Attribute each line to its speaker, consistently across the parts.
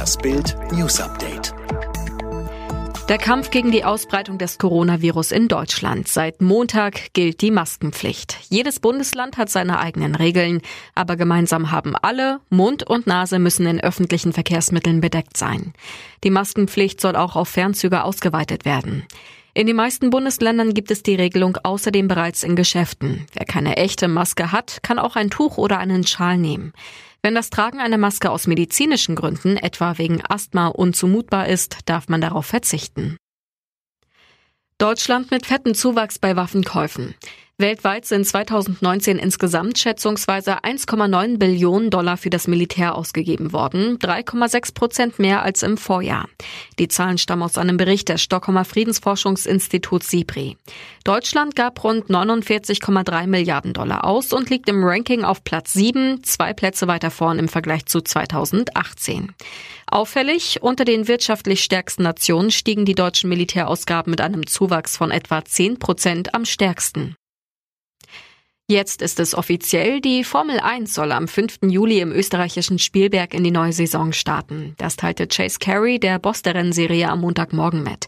Speaker 1: Das Bild News Update.
Speaker 2: Der Kampf gegen die Ausbreitung des Coronavirus in Deutschland. Seit Montag gilt die Maskenpflicht. Jedes Bundesland hat seine eigenen Regeln, aber gemeinsam haben alle, Mund und Nase müssen in öffentlichen Verkehrsmitteln bedeckt sein. Die Maskenpflicht soll auch auf Fernzüge ausgeweitet werden. In den meisten Bundesländern gibt es die Regelung außerdem bereits in Geschäften. Wer keine echte Maske hat, kann auch ein Tuch oder einen Schal nehmen. Wenn das Tragen einer Maske aus medizinischen Gründen, etwa wegen Asthma, unzumutbar ist, darf man darauf verzichten. Deutschland mit fetten Zuwachs bei Waffenkäufen. Weltweit sind 2019 insgesamt schätzungsweise 1,9 Billionen Dollar für das Militär ausgegeben worden, 3,6 Prozent mehr als im Vorjahr. Die Zahlen stammen aus einem Bericht des Stockholmer Friedensforschungsinstituts SIPRI. Deutschland gab rund 49,3 Milliarden Dollar aus und liegt im Ranking auf Platz 7, zwei Plätze weiter vorn im Vergleich zu 2018. Auffällig, unter den wirtschaftlich stärksten Nationen stiegen die deutschen Militärausgaben mit einem Zuwachs von etwa 10 Prozent am stärksten. Jetzt ist es offiziell, die Formel 1 soll am 5. Juli im österreichischen Spielberg in die neue Saison starten. Das teilte Chase Carey, der Boss der Rennserie, am Montagmorgen mit.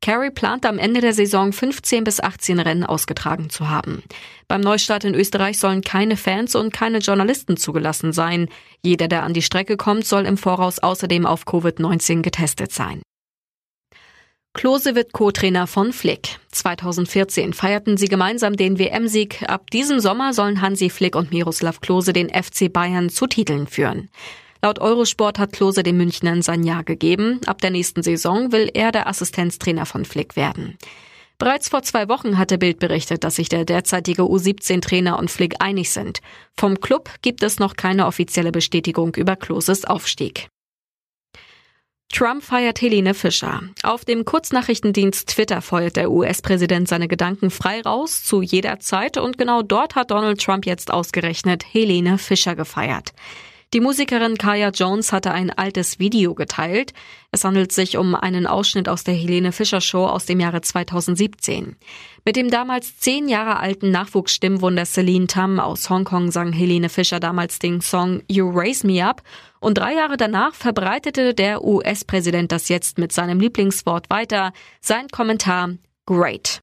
Speaker 2: Carey plant am Ende der Saison 15 bis 18 Rennen ausgetragen zu haben. Beim Neustart in Österreich sollen keine Fans und keine Journalisten zugelassen sein. Jeder, der an die Strecke kommt, soll im Voraus außerdem auf Covid-19 getestet sein. Klose wird Co-Trainer von Flick. 2014 feierten sie gemeinsam den WM-Sieg. Ab diesem Sommer sollen Hansi Flick und Miroslav Klose den FC Bayern zu Titeln führen. Laut Eurosport hat Klose den Münchnern sein Ja gegeben. Ab der nächsten Saison will er der Assistenztrainer von Flick werden. Bereits vor zwei Wochen hatte Bild berichtet, dass sich der derzeitige U17-Trainer und Flick einig sind. Vom Club gibt es noch keine offizielle Bestätigung über Kloses Aufstieg. Trump feiert Helene Fischer. Auf dem Kurznachrichtendienst Twitter feuert der US-Präsident seine Gedanken frei raus, zu jeder Zeit, und genau dort hat Donald Trump jetzt ausgerechnet Helene Fischer gefeiert. Die Musikerin Kaya Jones hatte ein altes Video geteilt. Es handelt sich um einen Ausschnitt aus der Helene Fischer Show aus dem Jahre 2017. Mit dem damals zehn Jahre alten Nachwuchsstimmwunder Celine Tam aus Hongkong sang Helene Fischer damals den Song You Raise Me Up und drei Jahre danach verbreitete der US-Präsident das jetzt mit seinem Lieblingswort weiter, sein Kommentar Great.